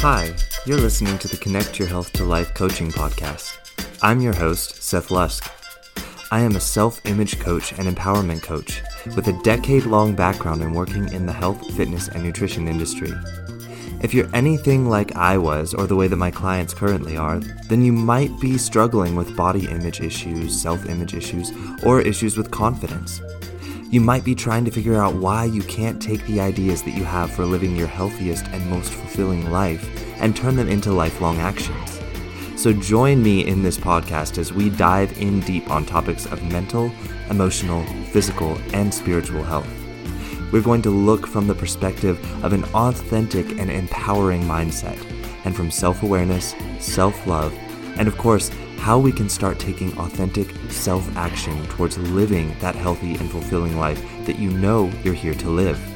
Hi, you're listening to the Connect Your Health to Life coaching podcast. I'm your host, Seth Lusk. I am a self image coach and empowerment coach with a decade long background in working in the health, fitness, and nutrition industry. If you're anything like I was, or the way that my clients currently are, then you might be struggling with body image issues, self image issues, or issues with confidence. You might be trying to figure out why you can't take the ideas that you have for living your healthiest and most fulfilling life and turn them into lifelong actions. So join me in this podcast as we dive in deep on topics of mental, emotional, physical, and spiritual health. We're going to look from the perspective of an authentic and empowering mindset, and from self awareness, self love, and of course, how we can start taking authentic self action towards living that healthy and fulfilling life that you know you're here to live.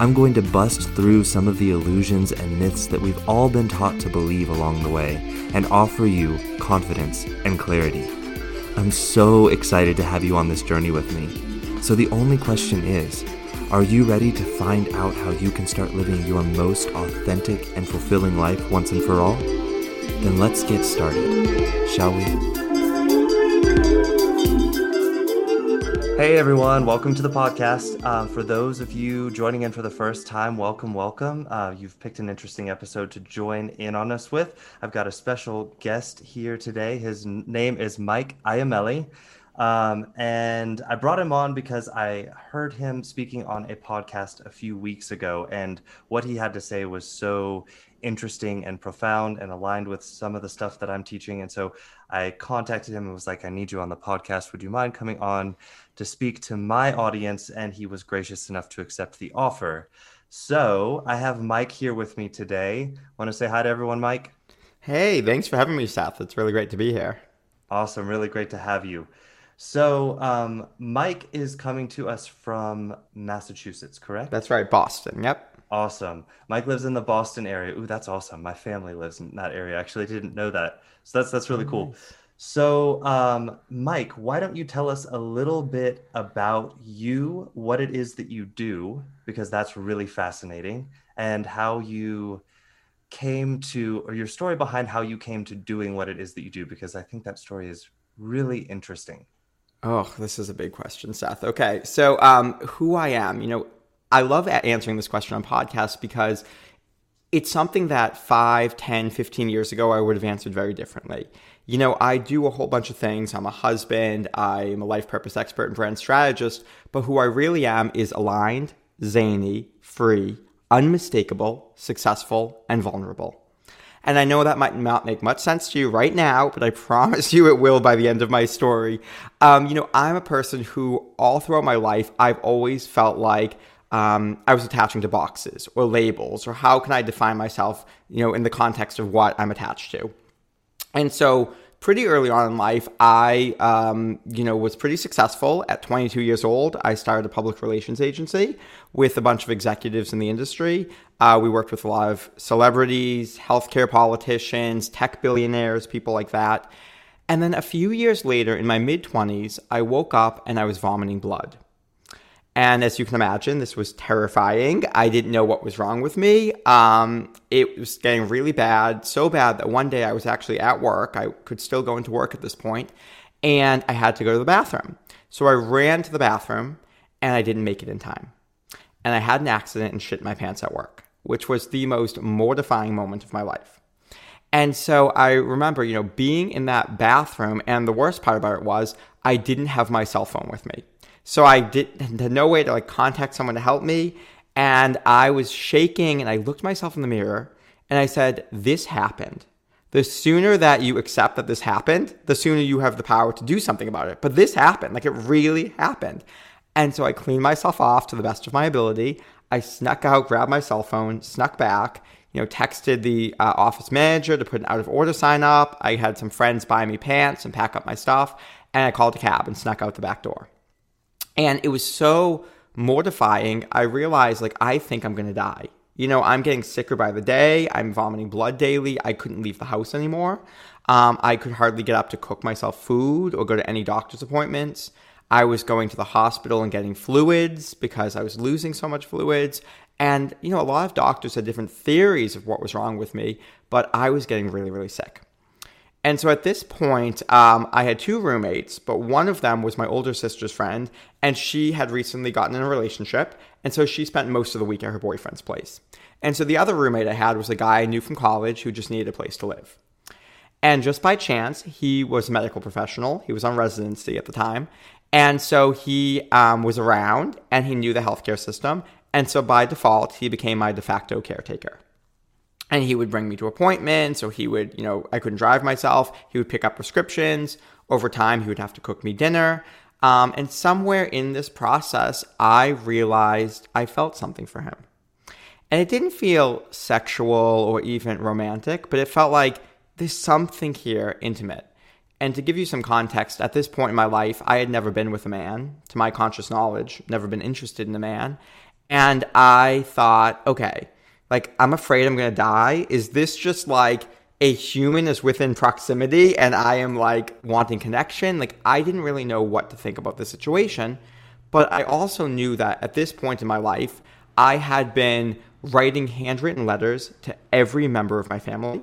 I'm going to bust through some of the illusions and myths that we've all been taught to believe along the way and offer you confidence and clarity. I'm so excited to have you on this journey with me. So, the only question is are you ready to find out how you can start living your most authentic and fulfilling life once and for all? Then let's get started, shall we? Hey everyone, welcome to the podcast. Uh, for those of you joining in for the first time, welcome, welcome. Uh, you've picked an interesting episode to join in on us with. I've got a special guest here today. His name is Mike Iamele. Um, and I brought him on because I heard him speaking on a podcast a few weeks ago, and what he had to say was so interesting and profound and aligned with some of the stuff that I'm teaching. And so I contacted him and was like, I need you on the podcast. Would you mind coming on to speak to my audience? And he was gracious enough to accept the offer. So I have Mike here with me today. Want to say hi to everyone, Mike? Hey, thanks for having me, Seth. It's really great to be here. Awesome. Really great to have you. So, um, Mike is coming to us from Massachusetts, correct? That's right, Boston. Yep. Awesome. Mike lives in the Boston area. Ooh, that's awesome. My family lives in that area. Actually, I didn't know that. So that's that's really oh, cool. Nice. So, um, Mike, why don't you tell us a little bit about you, what it is that you do, because that's really fascinating, and how you came to, or your story behind how you came to doing what it is that you do, because I think that story is really interesting. Oh, this is a big question, Seth. Okay. So, um, who I am, you know, I love answering this question on podcasts because it's something that 5, 10, 15 years ago I would have answered very differently. You know, I do a whole bunch of things. I'm a husband, I'm a life purpose expert and brand strategist, but who I really am is aligned, zany, free, unmistakable, successful, and vulnerable. And I know that might not make much sense to you right now, but I promise you it will by the end of my story. Um, you know, I'm a person who, all throughout my life, I've always felt like um, I was attaching to boxes or labels, or how can I define myself, you know, in the context of what I'm attached to. And so, pretty early on in life, I, um, you know, was pretty successful. At 22 years old, I started a public relations agency with a bunch of executives in the industry. Uh, we worked with a lot of celebrities, healthcare politicians, tech billionaires, people like that. And then a few years later, in my mid 20s, I woke up and I was vomiting blood. And as you can imagine, this was terrifying. I didn't know what was wrong with me. Um, it was getting really bad, so bad that one day I was actually at work. I could still go into work at this point, and I had to go to the bathroom. So I ran to the bathroom, and I didn't make it in time. And I had an accident and shit my pants at work, which was the most mortifying moment of my life. And so I remember, you know, being in that bathroom, and the worst part about it was I didn't have my cell phone with me. So I did had no way to like contact someone to help me. And I was shaking and I looked myself in the mirror and I said, This happened. The sooner that you accept that this happened, the sooner you have the power to do something about it. But this happened, like it really happened. And so I cleaned myself off to the best of my ability. I snuck out, grabbed my cell phone, snuck back, you know, texted the uh, office manager to put an out of order sign up. I had some friends buy me pants and pack up my stuff. And I called a cab and snuck out the back door. And it was so mortifying. I realized, like, I think I'm going to die. You know, I'm getting sicker by the day. I'm vomiting blood daily. I couldn't leave the house anymore. Um, I could hardly get up to cook myself food or go to any doctor's appointments. I was going to the hospital and getting fluids because I was losing so much fluids. And, you know, a lot of doctors had different theories of what was wrong with me, but I was getting really, really sick. And so at this point, um, I had two roommates, but one of them was my older sister's friend, and she had recently gotten in a relationship. And so she spent most of the week at her boyfriend's place. And so the other roommate I had was a guy I knew from college who just needed a place to live. And just by chance, he was a medical professional. He was on residency at the time. And so he um, was around and he knew the healthcare system. And so by default, he became my de facto caretaker. And he would bring me to appointments, or he would, you know, I couldn't drive myself. He would pick up prescriptions. Over time, he would have to cook me dinner. Um, and somewhere in this process, I realized I felt something for him. And it didn't feel sexual or even romantic, but it felt like there's something here intimate. And to give you some context, at this point in my life, I had never been with a man, to my conscious knowledge, never been interested in a man. And I thought, okay, like I'm afraid I'm gonna die. Is this just like a human is within proximity and I am like wanting connection? Like I didn't really know what to think about the situation. But I also knew that at this point in my life, I had been writing handwritten letters to every member of my family,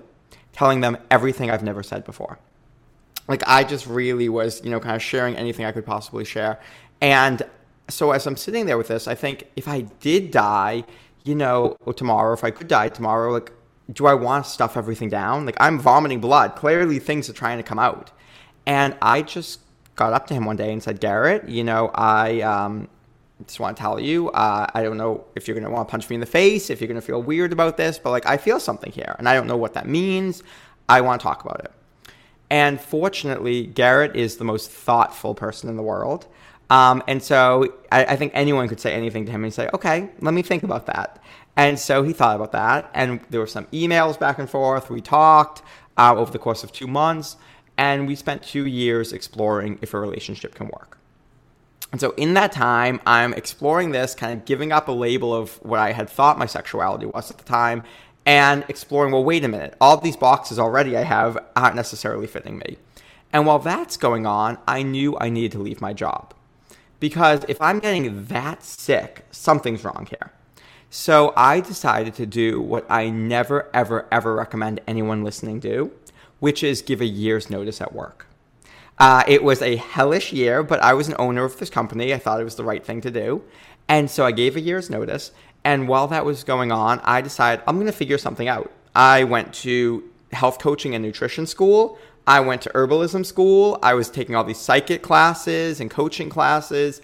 telling them everything I've never said before. Like I just really was, you know, kind of sharing anything I could possibly share. And so as I'm sitting there with this, I think if I did die, you know, tomorrow, if I could die tomorrow, like, do I want to stuff everything down? Like, I'm vomiting blood. Clearly, things are trying to come out. And I just got up to him one day and said, Garrett, you know, I um, just want to tell you, uh, I don't know if you're going to want to punch me in the face, if you're going to feel weird about this, but like, I feel something here. And I don't know what that means. I want to talk about it. And fortunately, Garrett is the most thoughtful person in the world. Um, and so I, I, think anyone could say anything to him and say, okay, let me think about that. And so he thought about that. And there were some emails back and forth. We talked uh, over the course of two months. And we spent two years exploring if a relationship can work. And so in that time, I'm exploring this, kind of giving up a label of what I had thought my sexuality was at the time, and exploring, well, wait a minute, all these boxes already I have aren't necessarily fitting me. And while that's going on, I knew I needed to leave my job because if I'm getting that sick, something's wrong here. So I decided to do what I never, ever, ever recommend anyone listening do, which is give a year's notice at work. Uh, it was a hellish year, but I was an owner of this company. I thought it was the right thing to do. And so I gave a year's notice. And while that was going on, I decided I'm going to figure something out. I went to health coaching and nutrition school. I went to herbalism school. I was taking all these psychic classes and coaching classes,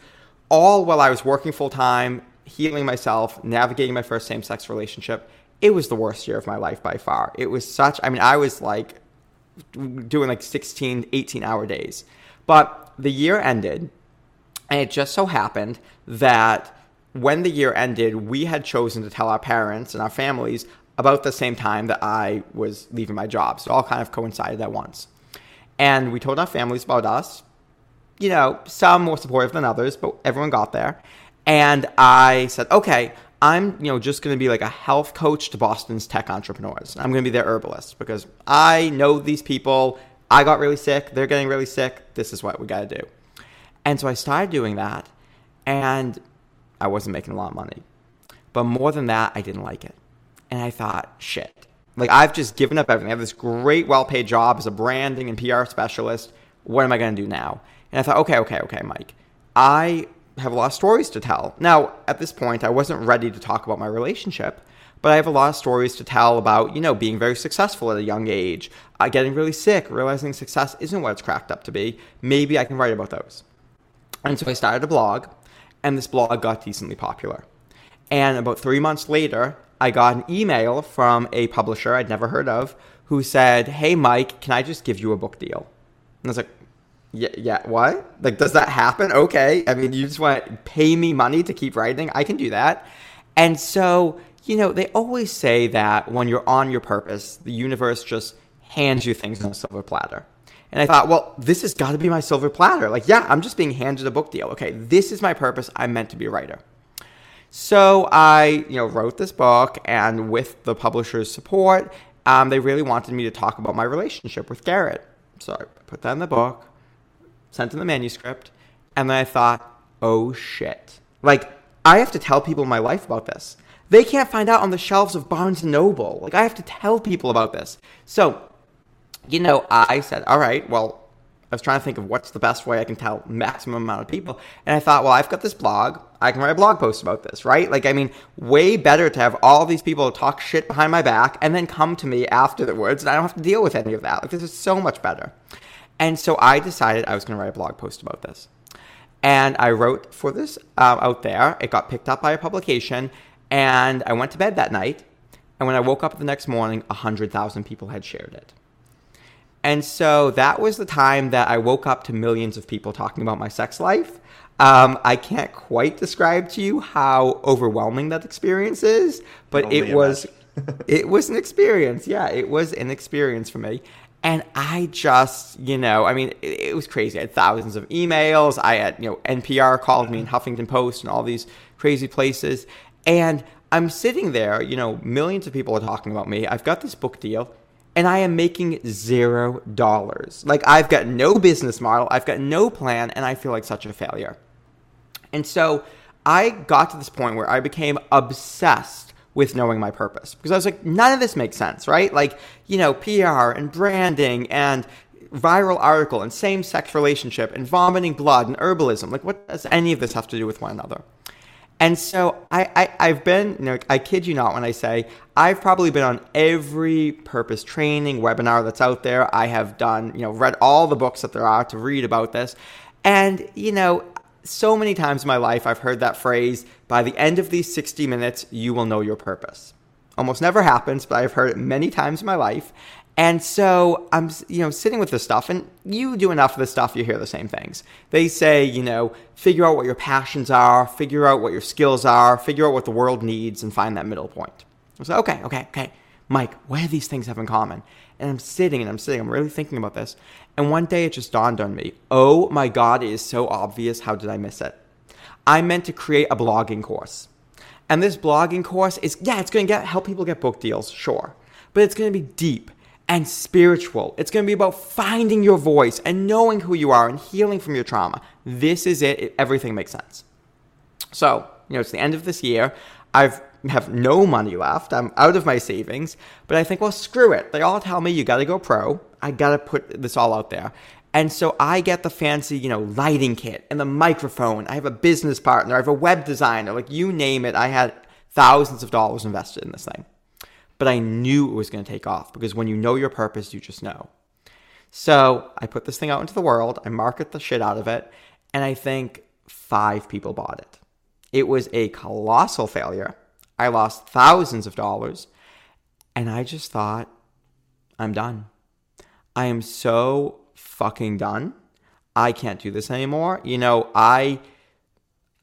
all while I was working full time, healing myself, navigating my first same sex relationship. It was the worst year of my life by far. It was such, I mean, I was like doing like 16, 18 hour days. But the year ended, and it just so happened that when the year ended, we had chosen to tell our parents and our families about the same time that I was leaving my job. So it all kind of coincided at once. And we told our families about us. You know, some more supportive than others, but everyone got there. And I said, okay, I'm, you know, just going to be like a health coach to Boston's tech entrepreneurs. I'm going to be their herbalist because I know these people. I got really sick. They're getting really sick. This is what we got to do. And so I started doing that, and I wasn't making a lot of money. But more than that, I didn't like it. And I thought, shit, like I've just given up everything. I have this great, well-paid job as a branding and PR specialist. What am I going to do now? And I thought, okay, okay, okay, Mike. I have a lot of stories to tell. Now, at this point, I wasn't ready to talk about my relationship, but I have a lot of stories to tell about, you know, being very successful at a young age, uh, getting really sick, realizing success isn't what it's cracked up to be. Maybe I can write about those. And so I started a blog, and this blog got decently popular. And about three months later, I got an email from a publisher I'd never heard of who said, Hey, Mike, can I just give you a book deal? And I was like, yeah, yeah, what? Like, does that happen? Okay. I mean, you just want to pay me money to keep writing? I can do that. And so, you know, they always say that when you're on your purpose, the universe just hands you things on a silver platter. And I thought, well, this has got to be my silver platter. Like, yeah, I'm just being handed a book deal. Okay, this is my purpose. I'm meant to be a writer. So I, you know, wrote this book, and with the publisher's support, um, they really wanted me to talk about my relationship with Garrett. So I put that in the book, sent in the manuscript, And then I thought, oh shit. Like, I have to tell people in my life about this. They can't find out on the shelves of Barnes and Noble. Like, I have to tell people about this. So, you know, I said, all right, well, I was trying to think of what's the best way I can tell maximum amount of people. And I thought, well, I've got this blog. I can write a blog post about this, right? Like, I mean, way better to have all these people talk shit behind my back and then come to me afterwards and I don't have to deal with any of that. Like, this is so much better. And so I decided I was going to write a blog post about this. And I wrote for this uh, out there. It got picked up by a publication. And I went to bed that night. And when I woke up the next morning, 100,000 people had shared it. And so that was the time that I woke up to millions of people talking about my sex life. Um, I can't quite describe to you how overwhelming that experience is, but it was it was an experience. Yeah, it was an experience for me. And I just, you know, I mean, it, it was crazy. I had thousands of emails. I had, you know, NPR called me and Huffington Post and all these crazy places. And I'm sitting there, you know, millions of people are talking about me. I've got this book deal and I am making zero dollars. Like I've got no business model, I've got no plan, and I feel like such a failure. And so I got to this point where I became obsessed with knowing my purpose because I was like, none of this makes sense, right? Like, you know, PR and branding and viral article and same sex relationship and vomiting blood and herbalism. Like, what does any of this have to do with one another? And so I, I, have been, you know, I kid you not when I say I've probably been on every purpose training webinar that's out there. I have done, you know, read all the books that there are to read about this. And, you know, so many times in my life I've heard that phrase, by the end of these 60 minutes, you will know your purpose. Almost never happens, but I've heard it many times in my life. And so I'm, you know, sitting with this stuff, and you do enough of this stuff, you hear the same things. They say, you know, figure out what your passions are, figure out what your skills are, figure out what the world needs, and find that middle point. I say, okay, okay, okay, Mike, what do these things have in common? And I'm sitting and I'm sitting, I'm really thinking about this. And one day it just dawned on me oh my God, it is so obvious. How did I miss it? I meant to create a blogging course. And this blogging course is, yeah, it's going to get, help people get book deals, sure. But it's going to be deep and spiritual. It's going to be about finding your voice and knowing who you are and healing from your trauma. This is it. Everything makes sense. So, you know, it's the end of this year. I've have no money left. I'm out of my savings, but I think, well, screw it. They all tell me you got to go pro. I got to put this all out there. And so I get the fancy, you know, lighting kit and the microphone. I have a business partner. I have a web designer. Like you name it. I had thousands of dollars invested in this thing but I knew it was going to take off because when you know your purpose, you just know. So I put this thing out into the world, I market the shit out of it, and I think five people bought it. It was a colossal failure. I lost thousands of dollars, and I just thought, I'm done. I am so fucking done. I can't do this anymore. You know, I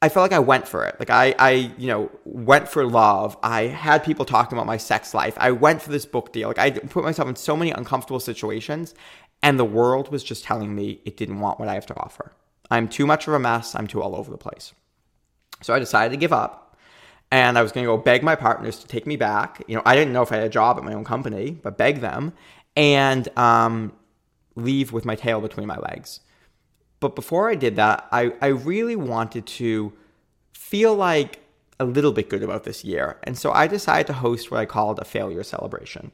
I felt like I went for it. Like I, I, you know, went for love. I had people talking about my sex life. I went for this book deal. Like I put myself in so many uncomfortable situations, and the world was just telling me it didn't want what I have to offer. I'm too much of a mess. I'm too all over the place. So I decided to give up, and I was going to go beg my partners to take me back. You know, I didn't know if I had a job at my own company, but beg them and um, leave with my tail between my legs. But before I did that, I, I really wanted to feel like a little bit good about this year. And so I decided to host what I called a failure celebration.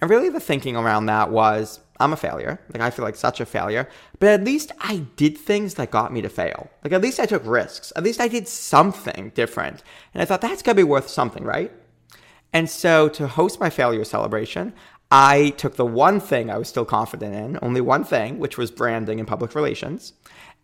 And really the thinking around that was I'm a failure. Like I feel like such a failure. But at least I did things that got me to fail. Like at least I took risks. At least I did something different. And I thought that's gotta be worth something, right? And so to host my failure celebration, I took the one thing I was still confident in, only one thing, which was branding and public relations.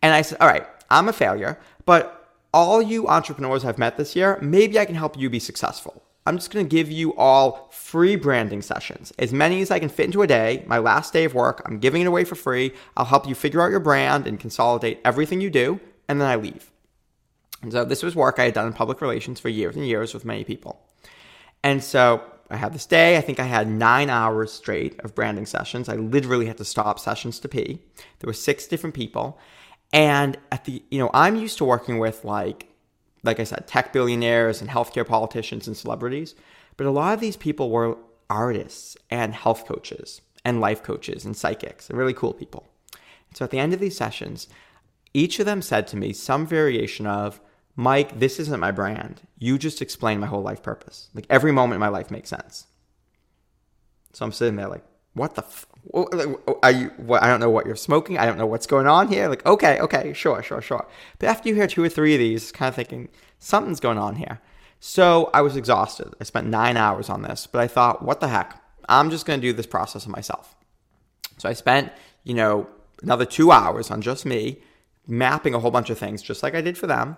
And I said, all right, I'm a failure, but all you entrepreneurs I've met this year, maybe I can help you be successful. I'm just going to give you all free branding sessions, as many as I can fit into a day. My last day of work, I'm giving it away for free. I'll help you figure out your brand and consolidate everything you do, and then I leave. And so this was work I had done in public relations for years and years with many people. And so I had this day. I think I had nine hours straight of branding sessions. I literally had to stop sessions to pee. There were six different people. And at the, you know, I'm used to working with like, like I said, tech billionaires and healthcare politicians and celebrities. But a lot of these people were artists and health coaches and life coaches and psychics and really cool people. So at the end of these sessions, Each of them said to me some variation of, Mike, this isn't my brand. You just explained my whole life purpose. Like every moment in my life makes sense. So I'm sitting there like, what the? F- are you? What, I don't know what you're smoking. I don't know what's going on here. Like, okay, okay, sure, sure, sure. But after you hear two or three of these, kind of thinking something's going on here. So I was exhausted. I spent nine hours on this, but I thought, what the heck? I'm just going to do this process myself. So I spent, you know, another two hours on just me, mapping a whole bunch of things, just like I did for them.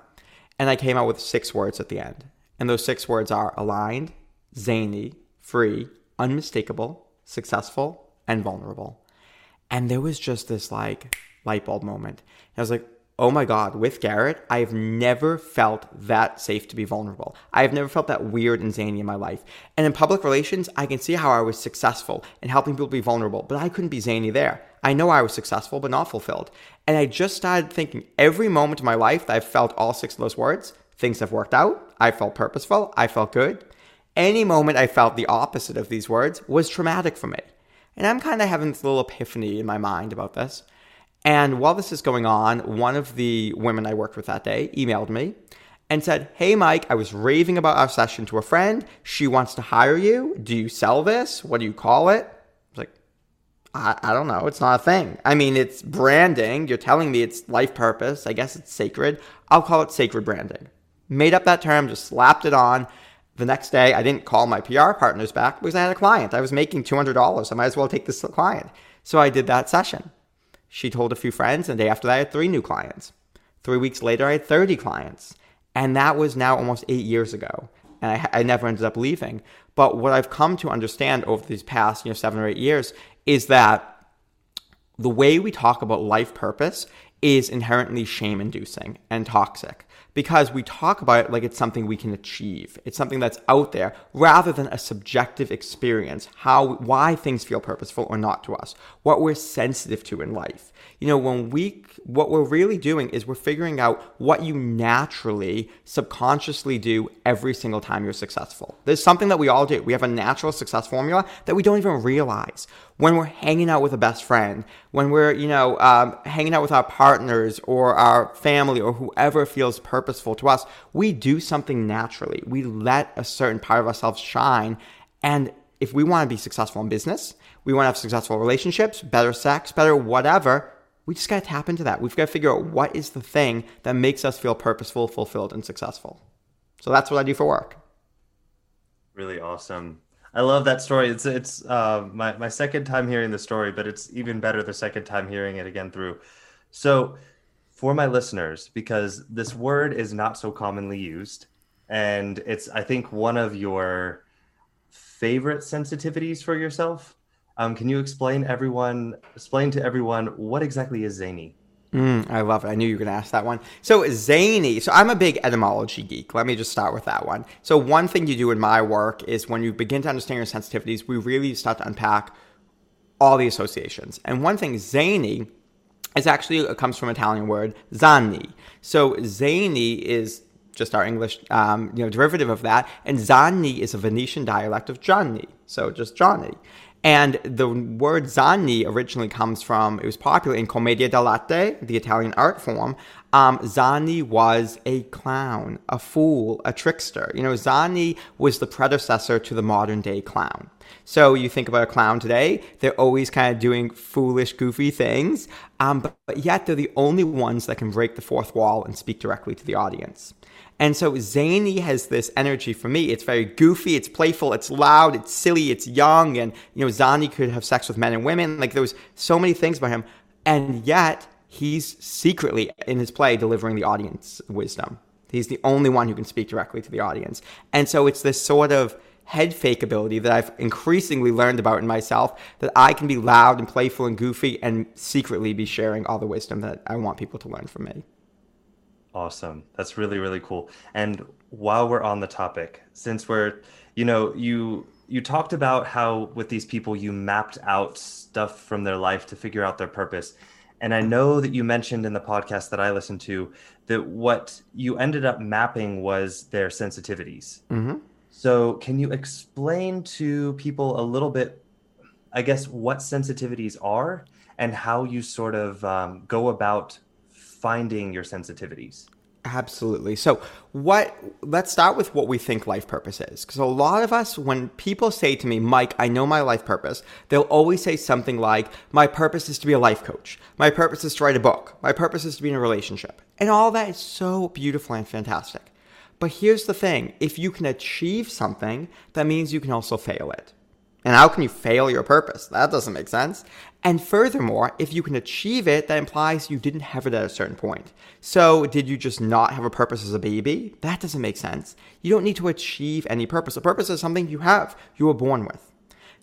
And I came out with six words at the end. And those six words are aligned, zany, free, unmistakable, successful, and vulnerable. And there was just this like light bulb moment. And I was like, oh my God, with Garrett, I've never felt that safe to be vulnerable. I've never felt that weird and zany in my life. And in public relations, I can see how I was successful in helping people be vulnerable, but I couldn't be zany there. I know I was successful, but not fulfilled. And I just started thinking every moment of my life that I've felt all six of those words, things have worked out. I felt purposeful. I felt good. Any moment I felt the opposite of these words was traumatic for me. And I'm kind of having this little epiphany in my mind about this. And while this is going on, one of the women I worked with that day emailed me and said, Hey, Mike, I was raving about our session to a friend. She wants to hire you. Do you sell this? What do you call it? I was like, I, I don't know. It's not a thing. I mean, it's branding. You're telling me it's life purpose. I guess it's sacred. I'll call it sacred branding. Made up that term, just slapped it on. The next day, I didn't call my PR partners back because I had a client. I was making $200. I might as well take this client. So I did that session. She told a few friends, and the day after that, I had three new clients. Three weeks later, I had 30 clients. And that was now almost eight years ago. And I, I never ended up leaving. But what I've come to understand over these past, you know, seven or eight years is that the way we talk about life purpose is inherently shame inducing and toxic because we talk about it like it's something we can achieve. It's something that's out there rather than a subjective experience, how why things feel purposeful or not to us, what we're sensitive to in life. You know, when we what we're really doing is we're figuring out what you naturally subconsciously do every single time you're successful. There's something that we all do. We have a natural success formula that we don't even realize when we're hanging out with a best friend, when we're, you know, um, hanging out with our partners or our family or whoever feels purposeful to us, we do something naturally. We let a certain part of ourselves shine. And if we want to be successful in business, we want to have successful relationships, better sex, better whatever, we just got to tap into that. We've got to figure out what is the thing that makes us feel purposeful, fulfilled, and successful. So that's what I do for work. Really awesome. I love that story. It's it's uh, my my second time hearing the story, but it's even better the second time hearing it again through. So, for my listeners, because this word is not so commonly used, and it's I think one of your favorite sensitivities for yourself. Um, can you explain everyone explain to everyone what exactly is zany? Mm, I love it. I knew you were going to ask that one. So, zany. So, I'm a big etymology geek. Let me just start with that one. So, one thing you do in my work is when you begin to understand your sensitivities, we really start to unpack all the associations. And one thing, zany, is actually it comes from Italian word zanni. So, zany is just our English, um, you know, derivative of that, and zanni is a Venetian dialect of Johnny. So, just Johnny. And the word Zanni originally comes from, it was popular in Commedia dell'arte, the Italian art form. Um, Zanni was a clown, a fool, a trickster. You know, Zanni was the predecessor to the modern day clown. So you think about a clown today, they're always kind of doing foolish, goofy things, um, but, but yet they're the only ones that can break the fourth wall and speak directly to the audience. And so zany has this energy for me. It's very goofy, it's playful, it's loud, it's silly, it's young, and you know, Zanni could have sex with men and women. Like there was so many things about him. And yet he's secretly in his play delivering the audience wisdom. He's the only one who can speak directly to the audience. And so it's this sort of head fake ability that I've increasingly learned about in myself that I can be loud and playful and goofy and secretly be sharing all the wisdom that I want people to learn from me. Awesome. That's really, really cool. And while we're on the topic, since we're, you know, you you talked about how with these people you mapped out stuff from their life to figure out their purpose. And I know that you mentioned in the podcast that I listened to that what you ended up mapping was their sensitivities. Mm-hmm. So, can you explain to people a little bit, I guess, what sensitivities are and how you sort of um, go about finding your sensitivities? Absolutely. So, what let's start with what we think life purpose is. Because a lot of us, when people say to me, Mike, I know my life purpose, they'll always say something like, My purpose is to be a life coach. My purpose is to write a book. My purpose is to be in a relationship. And all that is so beautiful and fantastic. But here's the thing if you can achieve something, that means you can also fail it. And how can you fail your purpose? That doesn't make sense. And furthermore, if you can achieve it, that implies you didn't have it at a certain point. So, did you just not have a purpose as a baby? That doesn't make sense. You don't need to achieve any purpose. A purpose is something you have, you were born with.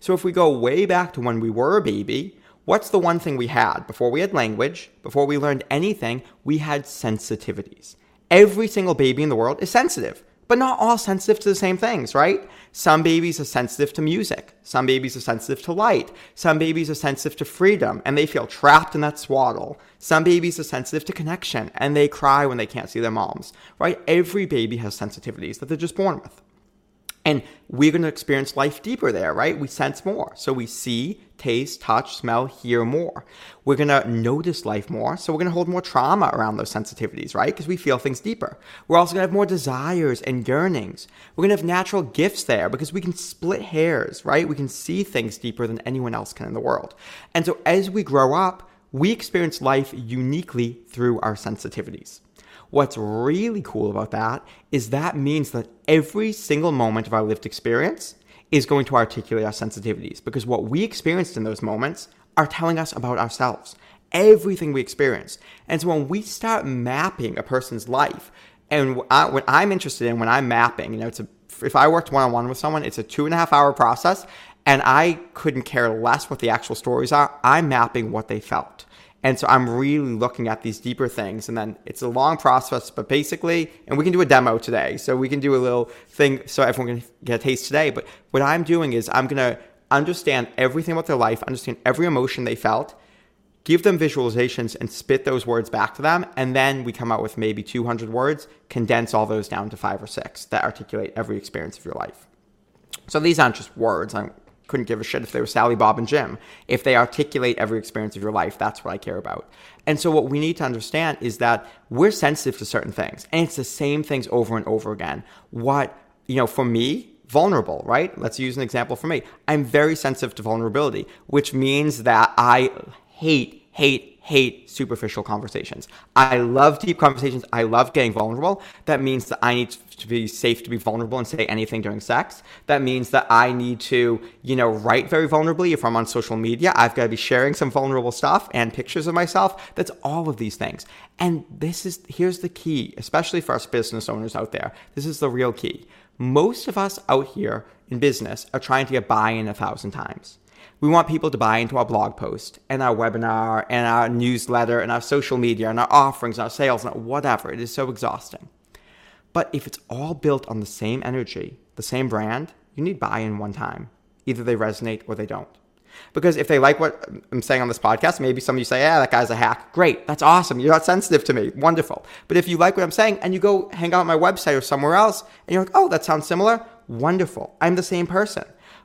So, if we go way back to when we were a baby, what's the one thing we had? Before we had language, before we learned anything, we had sensitivities. Every single baby in the world is sensitive. But not all sensitive to the same things, right? Some babies are sensitive to music. Some babies are sensitive to light. Some babies are sensitive to freedom and they feel trapped in that swaddle. Some babies are sensitive to connection and they cry when they can't see their moms, right? Every baby has sensitivities that they're just born with. And we're going to experience life deeper there, right? We sense more. So we see, taste, touch, smell, hear more. We're going to notice life more. So we're going to hold more trauma around those sensitivities, right? Because we feel things deeper. We're also going to have more desires and yearnings. We're going to have natural gifts there because we can split hairs, right? We can see things deeper than anyone else can in the world. And so as we grow up, we experience life uniquely through our sensitivities. What's really cool about that is that means that every single moment of our lived experience is going to articulate our sensitivities because what we experienced in those moments are telling us about ourselves, everything we experience. And so when we start mapping a person's life, and I, what I'm interested in when I'm mapping, you know, it's a, if I worked one on one with someone, it's a two and a half hour process, and I couldn't care less what the actual stories are. I'm mapping what they felt. And so I'm really looking at these deeper things. And then it's a long process, but basically, and we can do a demo today. So we can do a little thing so everyone can get a taste today. But what I'm doing is I'm going to understand everything about their life, understand every emotion they felt, give them visualizations and spit those words back to them. And then we come out with maybe 200 words, condense all those down to five or six that articulate every experience of your life. So these aren't just words. I'm couldn't give a shit if they were Sally, Bob, and Jim. If they articulate every experience of your life, that's what I care about. And so, what we need to understand is that we're sensitive to certain things, and it's the same things over and over again. What, you know, for me, vulnerable, right? Let's use an example for me. I'm very sensitive to vulnerability, which means that I hate, hate, hate superficial conversations. I love deep conversations. I love getting vulnerable. That means that I need to be safe to be vulnerable and say anything during sex. That means that I need to, you know, write very vulnerably. If I'm on social media, I've got to be sharing some vulnerable stuff and pictures of myself. That's all of these things. And this is, here's the key, especially for us business owners out there. This is the real key. Most of us out here in business are trying to get buy in a thousand times. We want people to buy into our blog post and our webinar and our newsletter and our social media and our offerings and our sales and whatever. It is so exhausting. But if it's all built on the same energy, the same brand, you need buy in one time. Either they resonate or they don't. Because if they like what I'm saying on this podcast, maybe some of you say, yeah, that guy's a hack. Great. That's awesome. You're not sensitive to me. Wonderful. But if you like what I'm saying and you go hang out on my website or somewhere else and you're like, oh, that sounds similar, wonderful. I'm the same person.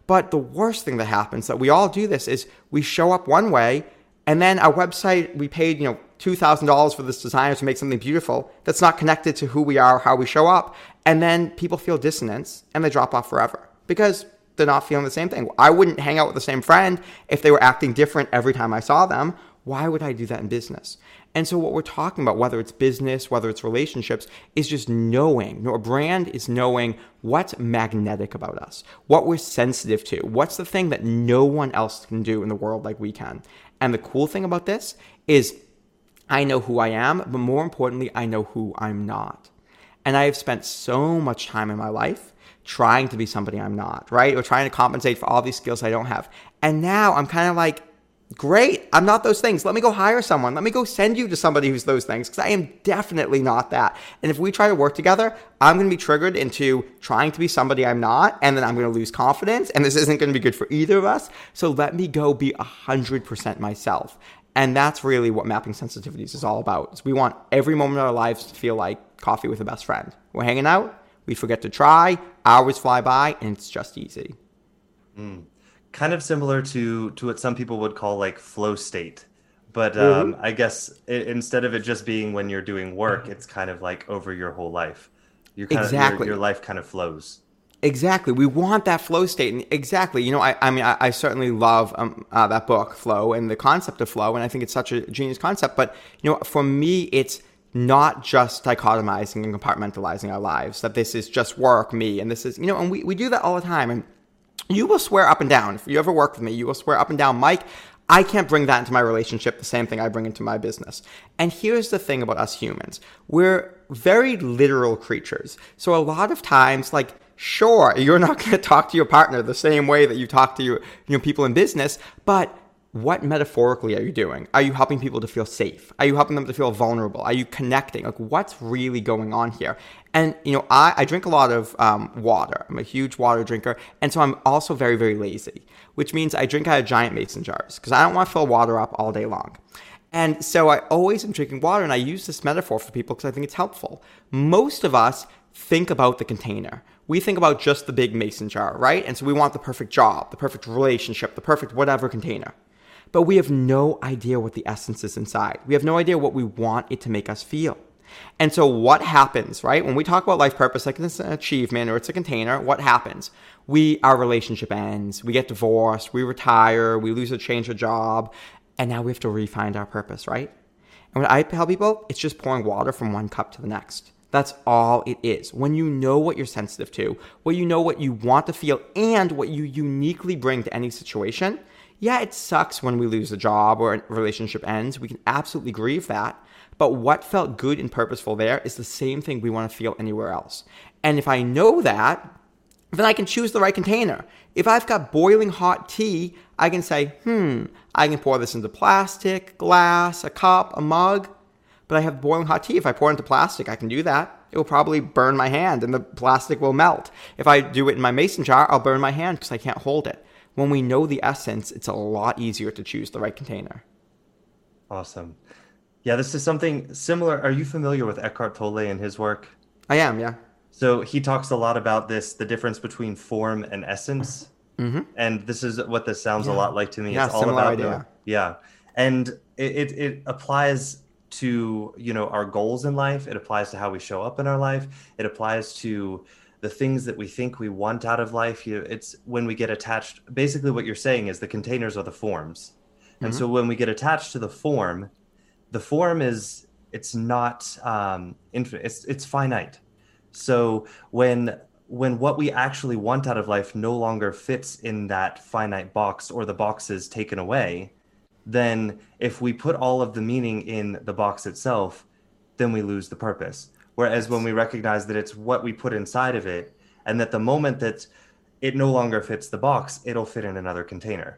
But the worst thing that happens that we all do this is we show up one way and then our website we paid, you know, $2,000 for this designer to make something beautiful that's not connected to who we are, or how we show up, and then people feel dissonance and they drop off forever because they're not feeling the same thing. I wouldn't hang out with the same friend if they were acting different every time I saw them. Why would I do that in business? And so, what we're talking about, whether it's business, whether it's relationships, is just knowing. A brand is knowing what's magnetic about us, what we're sensitive to, what's the thing that no one else can do in the world like we can. And the cool thing about this is I know who I am, but more importantly, I know who I'm not. And I have spent so much time in my life trying to be somebody I'm not, right? Or trying to compensate for all these skills I don't have. And now I'm kind of like, Great. I'm not those things. Let me go hire someone. Let me go send you to somebody who's those things because I am definitely not that. And if we try to work together, I'm going to be triggered into trying to be somebody I'm not. And then I'm going to lose confidence. And this isn't going to be good for either of us. So let me go be 100% myself. And that's really what mapping sensitivities is all about. Is we want every moment of our lives to feel like coffee with a best friend. We're hanging out, we forget to try, hours fly by, and it's just easy. Mm kind of similar to to what some people would call like flow state but um, mm-hmm. I guess it, instead of it just being when you're doing work, it's kind of like over your whole life. You're kind exactly. Of, your, your life kind of flows. Exactly. We want that flow state. And exactly. You know, I, I mean, I, I certainly love um, uh, that book, Flow, and the concept of flow. And I think it's such a genius concept. But, you know, for me, it's not just dichotomizing and compartmentalizing our lives, that this is just work, me, and this is, you know, and we, we do that all the time. And you will swear up and down. If you ever work with me, you will swear up and down, Mike, I can't bring that into my relationship the same thing I bring into my business. And here's the thing about us humans we're very literal creatures. So a lot of times, like, sure, you're not going to talk to your partner the same way that you talk to your, you know, people in business, but what metaphorically are you doing? Are you helping people to feel safe? Are you helping them to feel vulnerable? Are you connecting? Like, what's really going on here? And, you know, I, I drink a lot of um, water. I'm a huge water drinker. And so I'm also very, very lazy, which means I drink out of giant mason jars because I don't want to fill water up all day long. And so I always am drinking water, and I use this metaphor for people because I think it's helpful. Most of us think about the container. We think about just the big mason jar, right? And so we want the perfect job, the perfect relationship, the perfect whatever container but we have no idea what the essence is inside. We have no idea what we want it to make us feel. And so, what happens, right? When we talk about life purpose, like it's an achievement or it's a container, what happens? We, our relationship ends, we get divorced, we retire, we lose a change of job, and now we have to refine our purpose, right? And when I tell people, it's just pouring water from one cup to the next. That's all it is. When you know what you're sensitive to, when you know what you want to feel, and what you uniquely bring to any situation, yeah, it sucks when we lose a job or a relationship ends. We can absolutely grieve that. But what felt good and purposeful there is the same thing we want to feel anywhere else. And if I know that, then I can choose the right container. If I've got boiling hot tea, I can say, hmm, I can pour this into plastic, glass, a cup, a mug. But I have boiling hot tea. If I pour it into plastic, I can do that. It will probably burn my hand and the plastic will melt. If I do it in my mason jar, I'll burn my hand because I can't hold it when we know the essence, it's a lot easier to choose the right container. Awesome. Yeah, this is something similar. Are you familiar with Eckhart Tolle and his work? I am, yeah. So he talks a lot about this the difference between form and essence. Mm-hmm. And this is what this sounds yeah. a lot like to me. Yeah, it's all about idea. The, yeah. And it, it, it applies to, you know, our goals in life. It applies to how we show up in our life. It applies to the things that we think we want out of life you it's when we get attached basically what you're saying is the containers are the forms. Mm-hmm. and so when we get attached to the form the form is it's not um infinite it's it's finite. So when when what we actually want out of life no longer fits in that finite box or the box is taken away then if we put all of the meaning in the box itself then we lose the purpose Whereas when we recognize that it's what we put inside of it, and that the moment that it no longer fits the box, it'll fit in another container.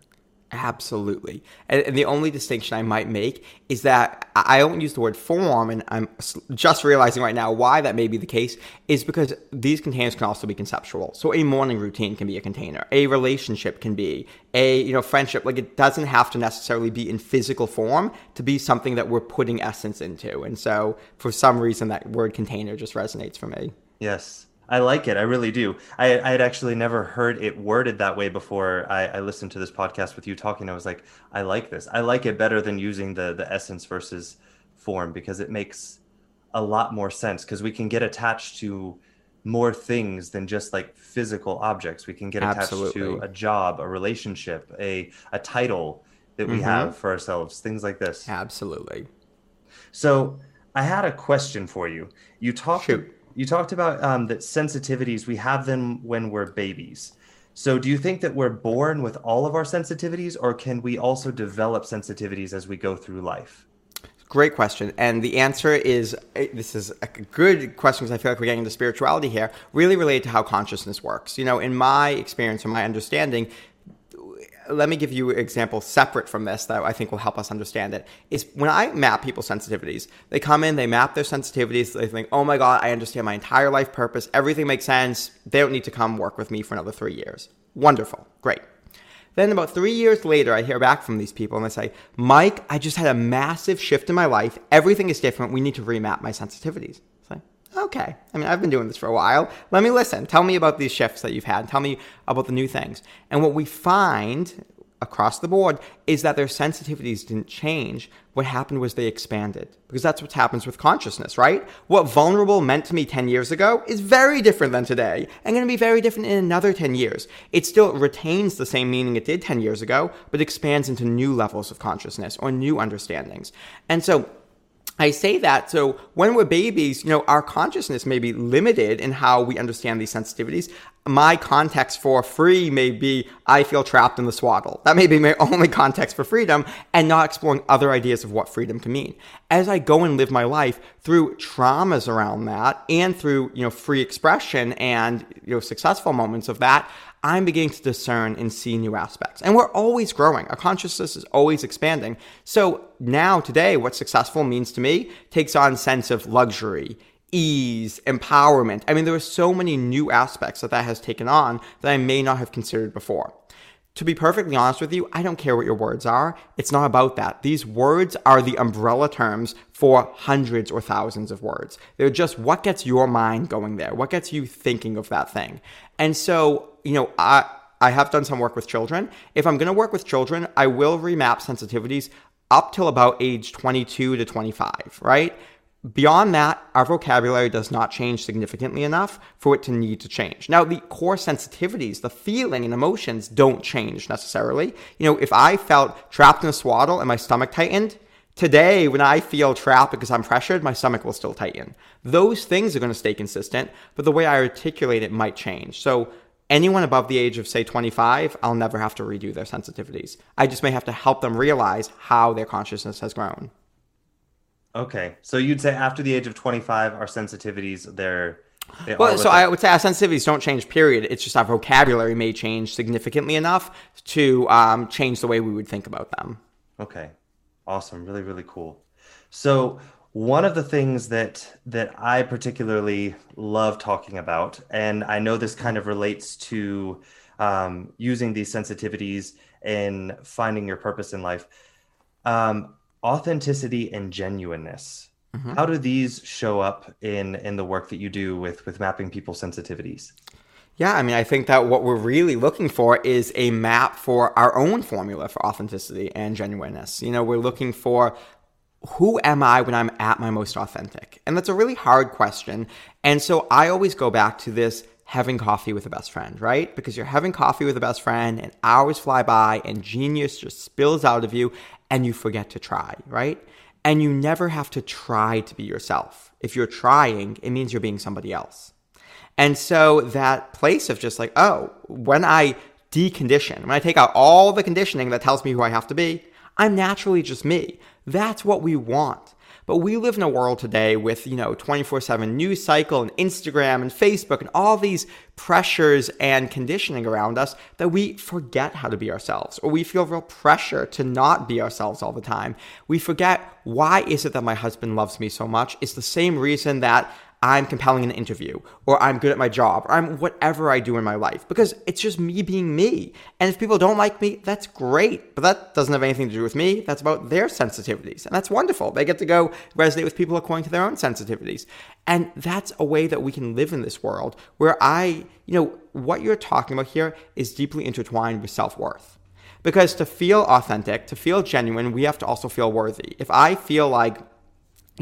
Absolutely. And, the only distinction I might make is that I don't use the word form, and I'm just realizing right now why that may be the case, is because these containers can also be conceptual. So a morning routine can be a container, a relationship can be, a you know friendship. Like it doesn't have to necessarily be in physical form to be something that we're putting essence into. And so for some reason, that word container just resonates for me. Yes. I like it. I really do. I, I had actually never heard it worded that way before. I, I listened to this podcast with you talking. I was like, I like this. I like it better than using the the essence versus form because it makes a lot more sense because we can get attached to more things than just like physical objects. We can get attached Absolutely. to a job, a relationship, a a title that we mm-hmm. have for ourselves, things like this. Absolutely. So I had a question for you. You talked Shoot you talked about um, that sensitivities we have them when we're babies so do you think that we're born with all of our sensitivities or can we also develop sensitivities as we go through life Great question. And the answer is eh, this is a good question because I feel like we're getting into spirituality here, really related to how consciousness works. You know, in my experience or my understanding, let me give you an example separate from this that I think will help us understand it. Is when I map people's sensitivities, they come in, they map their sensitivities, they think, oh my God, I understand my entire life purpose, everything makes sense, they don't need to come work with me for another three years. Wonderful, great. Then about three years later, I hear back from these people and they say, Mike, I just had a massive shift in my life. Everything is different. We need to remap my sensitivities okay. I mean, I've been doing this for a while. Let me listen. Tell me about these shifts that you've had. Tell me about the new things. And what we find across the board is that their sensitivities didn't change. What happened was they expanded because that's what happens with consciousness, right? What vulnerable meant to me 10 years ago is very different than today and going to be very different in another 10 years. It still retains the same meaning it did 10 years ago, but expands into new levels of consciousness or new understandings. And so I say that so when we're babies, you know, our consciousness may be limited in how we understand these sensitivities. My context for free may be I feel trapped in the swaddle. That may be my only context for freedom and not exploring other ideas of what freedom can mean. As I go and live my life through traumas around that and through, you know, free expression and, you know, successful moments of that, I'm beginning to discern and see new aspects. And we're always growing. Our consciousness is always expanding. So now, today, what successful means to me takes on sense of luxury, ease, empowerment. I mean, there are so many new aspects that that has taken on that I may not have considered before. To be perfectly honest with you, I don't care what your words are. It's not about that. These words are the umbrella terms for hundreds or thousands of words. They're just what gets your mind going there, what gets you thinking of that thing. And so, you know, I, I have done some work with children. If I'm going to work with children, I will remap sensitivities up till about age 22 to 25, right? Beyond that, our vocabulary does not change significantly enough for it to need to change. Now, the core sensitivities, the feeling and emotions don't change necessarily. You know, if I felt trapped in a swaddle and my stomach tightened, today when I feel trapped because I'm pressured, my stomach will still tighten. Those things are going to stay consistent, but the way I articulate it might change. So, anyone above the age of, say, 25, I'll never have to redo their sensitivities. I just may have to help them realize how their consciousness has grown. Okay, so you'd say after the age of 25, our sensitivities they're they well, so I would say our sensitivities don't change. Period. It's just our vocabulary may change significantly enough to um, change the way we would think about them. Okay, awesome. Really, really cool. So one of the things that that I particularly love talking about, and I know this kind of relates to um, using these sensitivities and finding your purpose in life. Um, authenticity and genuineness mm-hmm. how do these show up in in the work that you do with with mapping people's sensitivities yeah, I mean, I think that what we're really looking for is a map for our own formula for authenticity and genuineness. You know, we're looking for who am I when I'm at my most authentic? And that's a really hard question. And so I always go back to this having coffee with a best friend, right? Because you're having coffee with a best friend and hours fly by and genius just spills out of you and you forget to try, right? And you never have to try to be yourself. If you're trying, it means you're being somebody else. And so that place of just like, oh, when I decondition, when I take out all the conditioning that tells me who I have to be, I'm naturally just me. That's what we want. But we live in a world today with, you know, 24 7 news cycle and Instagram and Facebook and all these pressures and conditioning around us that we forget how to be ourselves or we feel real pressure to not be ourselves all the time. We forget why is it that my husband loves me so much? It's the same reason that I'm compelling in an interview, or I'm good at my job, or I'm whatever I do in my life, because it's just me being me. And if people don't like me, that's great, but that doesn't have anything to do with me. That's about their sensitivities, and that's wonderful. They get to go resonate with people according to their own sensitivities. And that's a way that we can live in this world where I, you know, what you're talking about here is deeply intertwined with self worth. Because to feel authentic, to feel genuine, we have to also feel worthy. If I feel like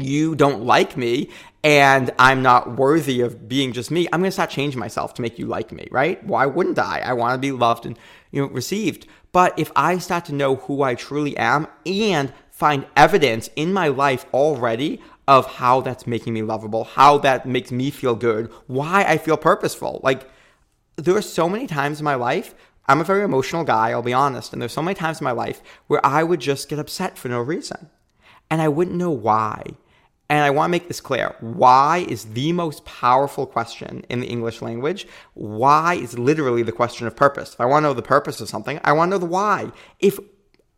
you don't like me and I'm not worthy of being just me, I'm going to start changing myself to make you like me, right? Why wouldn't I? I want to be loved and you know received. But if I start to know who I truly am and find evidence in my life already of how that's making me lovable, how that makes me feel good, why I feel purposeful. Like there are so many times in my life I'm a very emotional guy, I'll be honest, and there's so many times in my life where I would just get upset for no reason. And I wouldn't know why. And I want to make this clear. Why is the most powerful question in the English language? Why is literally the question of purpose. If I want to know the purpose of something, I want to know the why. If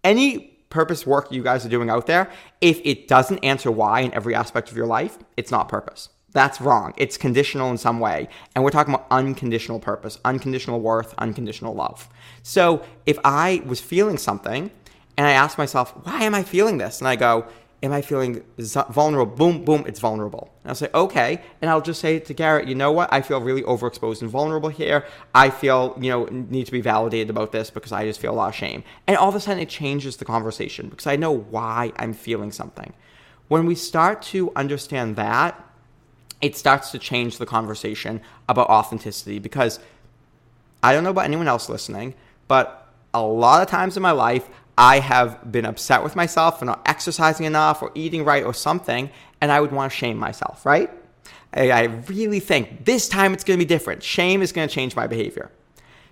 any purpose work you guys are doing out there, if it doesn't answer why in every aspect of your life, it's not purpose. That's wrong. It's conditional in some way. And we're talking about unconditional purpose, unconditional worth, unconditional love. So if I was feeling something and I ask myself, why am I feeling this? And I go, Am I feeling vulnerable? Boom, boom, it's vulnerable. And I'll say, okay. And I'll just say to Garrett, you know what? I feel really overexposed and vulnerable here. I feel, you know, need to be validated about this because I just feel a lot of shame. And all of a sudden it changes the conversation because I know why I'm feeling something. When we start to understand that, it starts to change the conversation about authenticity because I don't know about anyone else listening, but a lot of times in my life, I have been upset with myself for not exercising enough or eating right or something, and I would want to shame myself, right? I, really think this time it's going to be different. Shame is going to change my behavior.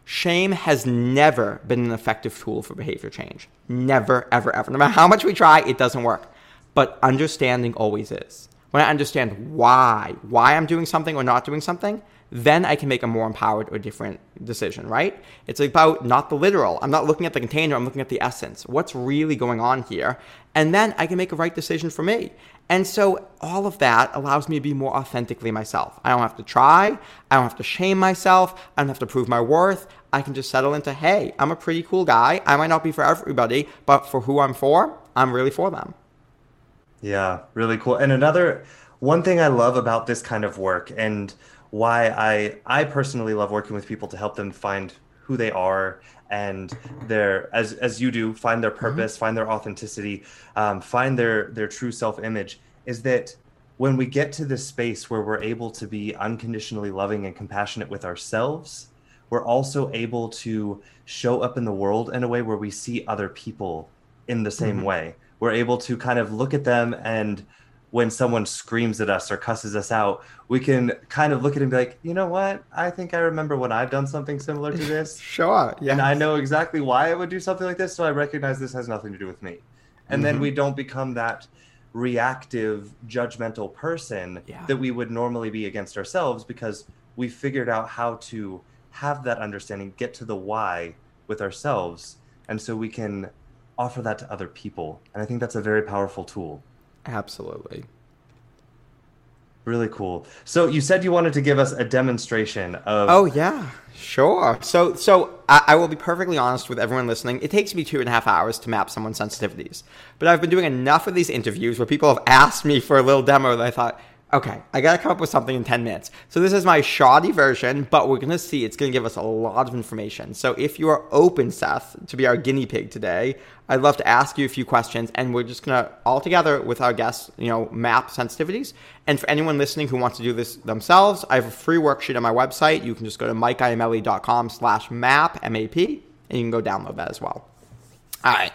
Shame has never been an effective tool for behavior change. Never, ever, ever. No matter how much we try, it doesn't work. But understanding always is. When I understand why, why I'm doing something or not doing something, then I can make a more empowered or different decision, right? It's about not the literal. I'm not looking at the container, I'm looking at the essence. What's really going on here? And then I can make a right decision for me. And so all of that allows me to be more authentically myself. I don't have to try, I don't have to shame myself, I don't have to prove my worth. I can just settle into, hey, I'm a pretty cool guy. I might not be for everybody, but for who I'm for, I'm really for them. Yeah, really cool. And another one thing I love about this kind of work and why I I personally love working with people to help them find who they are and their as as you do find their mm-hmm. purpose, mm-hmm. find their authenticity, um, find their their true self image. Is that when we get to this space where we're able to be unconditionally loving and compassionate with ourselves, we're also able to show up in the world in a way where we see other people in the same mm-hmm. way. We're able to kind of look at them and when someone screams at us or cusses us out, we can kind of look at it and be like, you know what? I think I remember when I've done something similar to this. sure. Yeah. And I know exactly why I would do something like this. So I recognize this has nothing to do with me. And mm-hmm. then we don't become that reactive, judgmental person yeah. that we would normally be against ourselves because we figured out how to have that understanding, get to the why with ourselves. And so we can offer that to other people. And I think that's a very powerful tool. Absolutely. Really cool. So you said you wanted to give us a demonstration of. Oh yeah, sure. So so I, I, will be perfectly honest with everyone listening. It takes me two and a half hours to map someone's sensitivities, but I've been doing enough of these interviews where people have asked me for a little demo that I thought, Okay, I gotta come up with something in 10 minutes. So this is my shoddy version, but we're gonna see it's gonna give us a lot of information. So if you are open, Seth, to be our guinea pig today, I'd love to ask you a few questions and we're just gonna all together with our guests, you know, map sensitivities. And for anyone listening who wants to do this themselves, I have a free worksheet on my website. You can just go to mikeiamele.com slash map, M-A-P, and you can go download that as well. All right,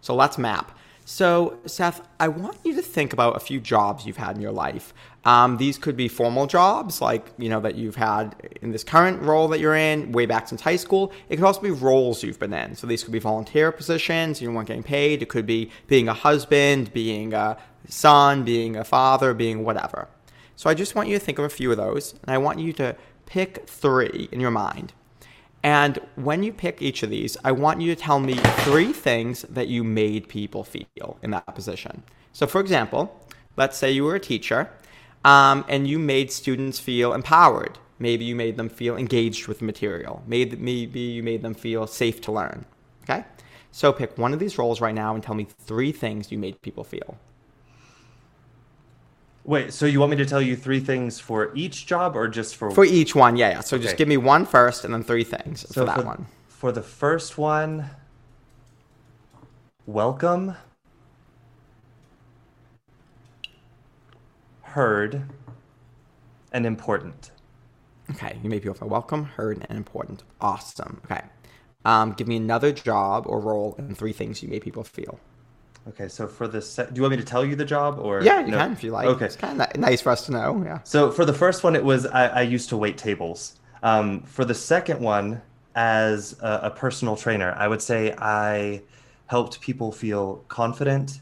so let's map. So, Seth, I want you to think about a few jobs you've had in your life. Um, these could be formal jobs, like you know that you've had in this current role that you're in, way back since high school. It could also be roles you've been in. So these could be volunteer positions you weren't getting paid. It could be being a husband, being a son, being a father, being whatever. So I just want you to think of a few of those, and I want you to pick three in your mind and when you pick each of these, I want you to tell me three things that you made people feel in that position. So, for example, let's say you were a teacher um, and you made students feel empowered. Maybe you made them feel engaged with the material. Maybe you made them feel safe to learn. Okay? So, pick one of these roles right now and tell me three things you made people feel. Wait, so you want me to tell you three things for each job or just for For each one, yeah, yeah. So okay. just give me one first and then three things so for that for, one. For the first one, welcome, heard, and important. Okay, you made people feel welcome, heard, and important. Awesome. Okay. Um, give me another job or role and three things you made people feel. Okay, so for the se- do you want me to tell you the job or yeah, you no? can if you like. Okay, it's kind of nice for us to know. Yeah. So for the first one, it was I, I used to wait tables. Um, for the second one, as a, a, personal trainer, I would say I helped people feel confident,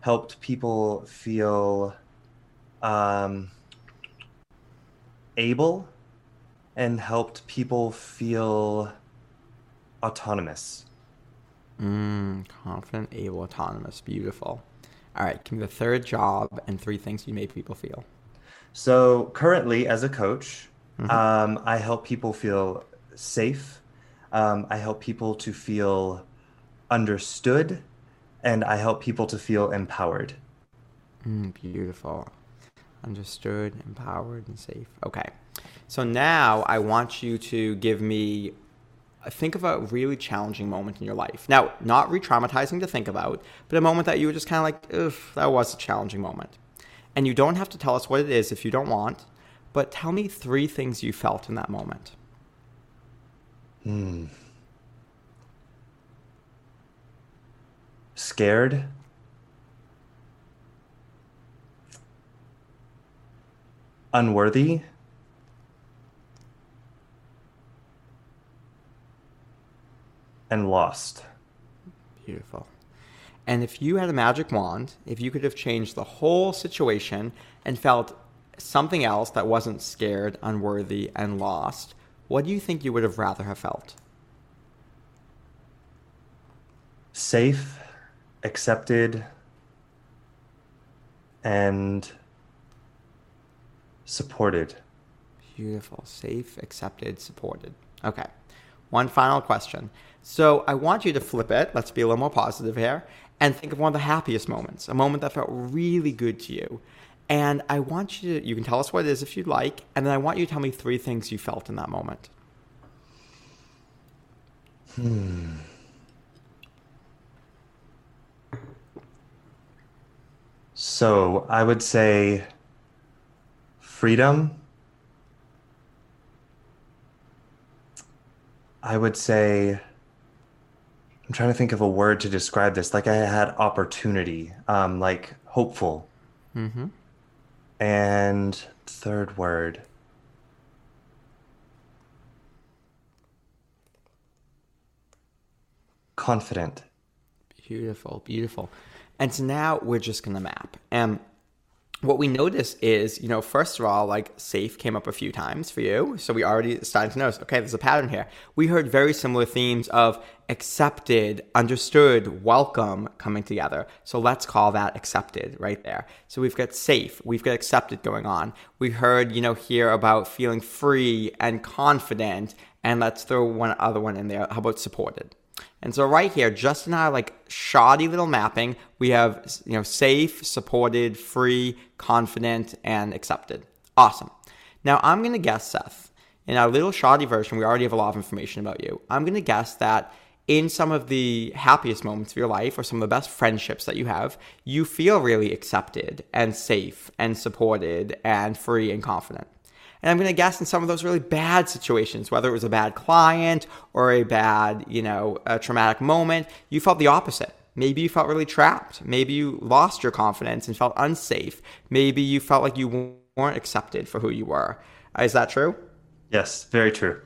helped people feel um, able, and helped people feel autonomous. Mm, confident, able, autonomous. Beautiful. All right, give me the third job and three things you made people feel. So currently, as a coach, mm-hmm. um, I help people feel safe. Um, I help people to feel understood, and I help people to feel empowered. Mm, beautiful. Understood, empowered, and safe. Okay. So now I want you to give me think of a really challenging moment in your life. Now, not re traumatizing to think about, but a moment that you were just kind of like, ugh, that was a challenging moment. And you don't have to tell us what it is if you don't want, but tell me three things you felt in that moment. Hmm. Scared. Unworthy. and lost. Beautiful. And if you had a magic wand, if you could have changed the whole situation and felt something else that wasn't scared, unworthy, and lost, what do you think you would have rather have felt? Safe, accepted, and supported. Beautiful. Safe, accepted, supported. Okay. One final question. So I want you to flip it. Let's be a little more positive here and think of one of the happiest moments, a moment that felt really good to you. And I want you to, you can tell us what it is if you'd like, and then I want you to tell me three things you felt in that moment. Hmm. So I would say freedom. I would say I'm trying to think of a word to describe this. Like I had opportunity, um, like hopeful. Mm-hmm. And third word. Confident. Beautiful, beautiful. And so now we're just going to map. And what we notice is, you know, first of all, like safe came up a few times for you. So we already started to notice, okay, there's a pattern here. We heard very similar themes of accepted, understood, welcome coming together. So let's call that accepted right there. So we've got safe, we've got accepted going on. We heard, you know, here about feeling free and confident. And let's throw one other one in there. How about supported? And so right here, just in our like shoddy little mapping, we have you know safe, supported, free, confident, and accepted. Awesome. Now I'm gonna guess, Seth, in our little shoddy version, we already have a lot of information about you. I'm gonna guess that in some of the happiest moments of your life or some of the best friendships that you have, you feel really accepted and safe and supported and free and confident. And I'm going to guess in some of those really bad situations, whether it was a bad client or a bad, you know, a traumatic moment, you felt the opposite. Maybe you felt really trapped. Maybe you lost your confidence and felt unsafe. Maybe you felt like you weren't accepted for who you were. Uh, is that true? Yes, very true.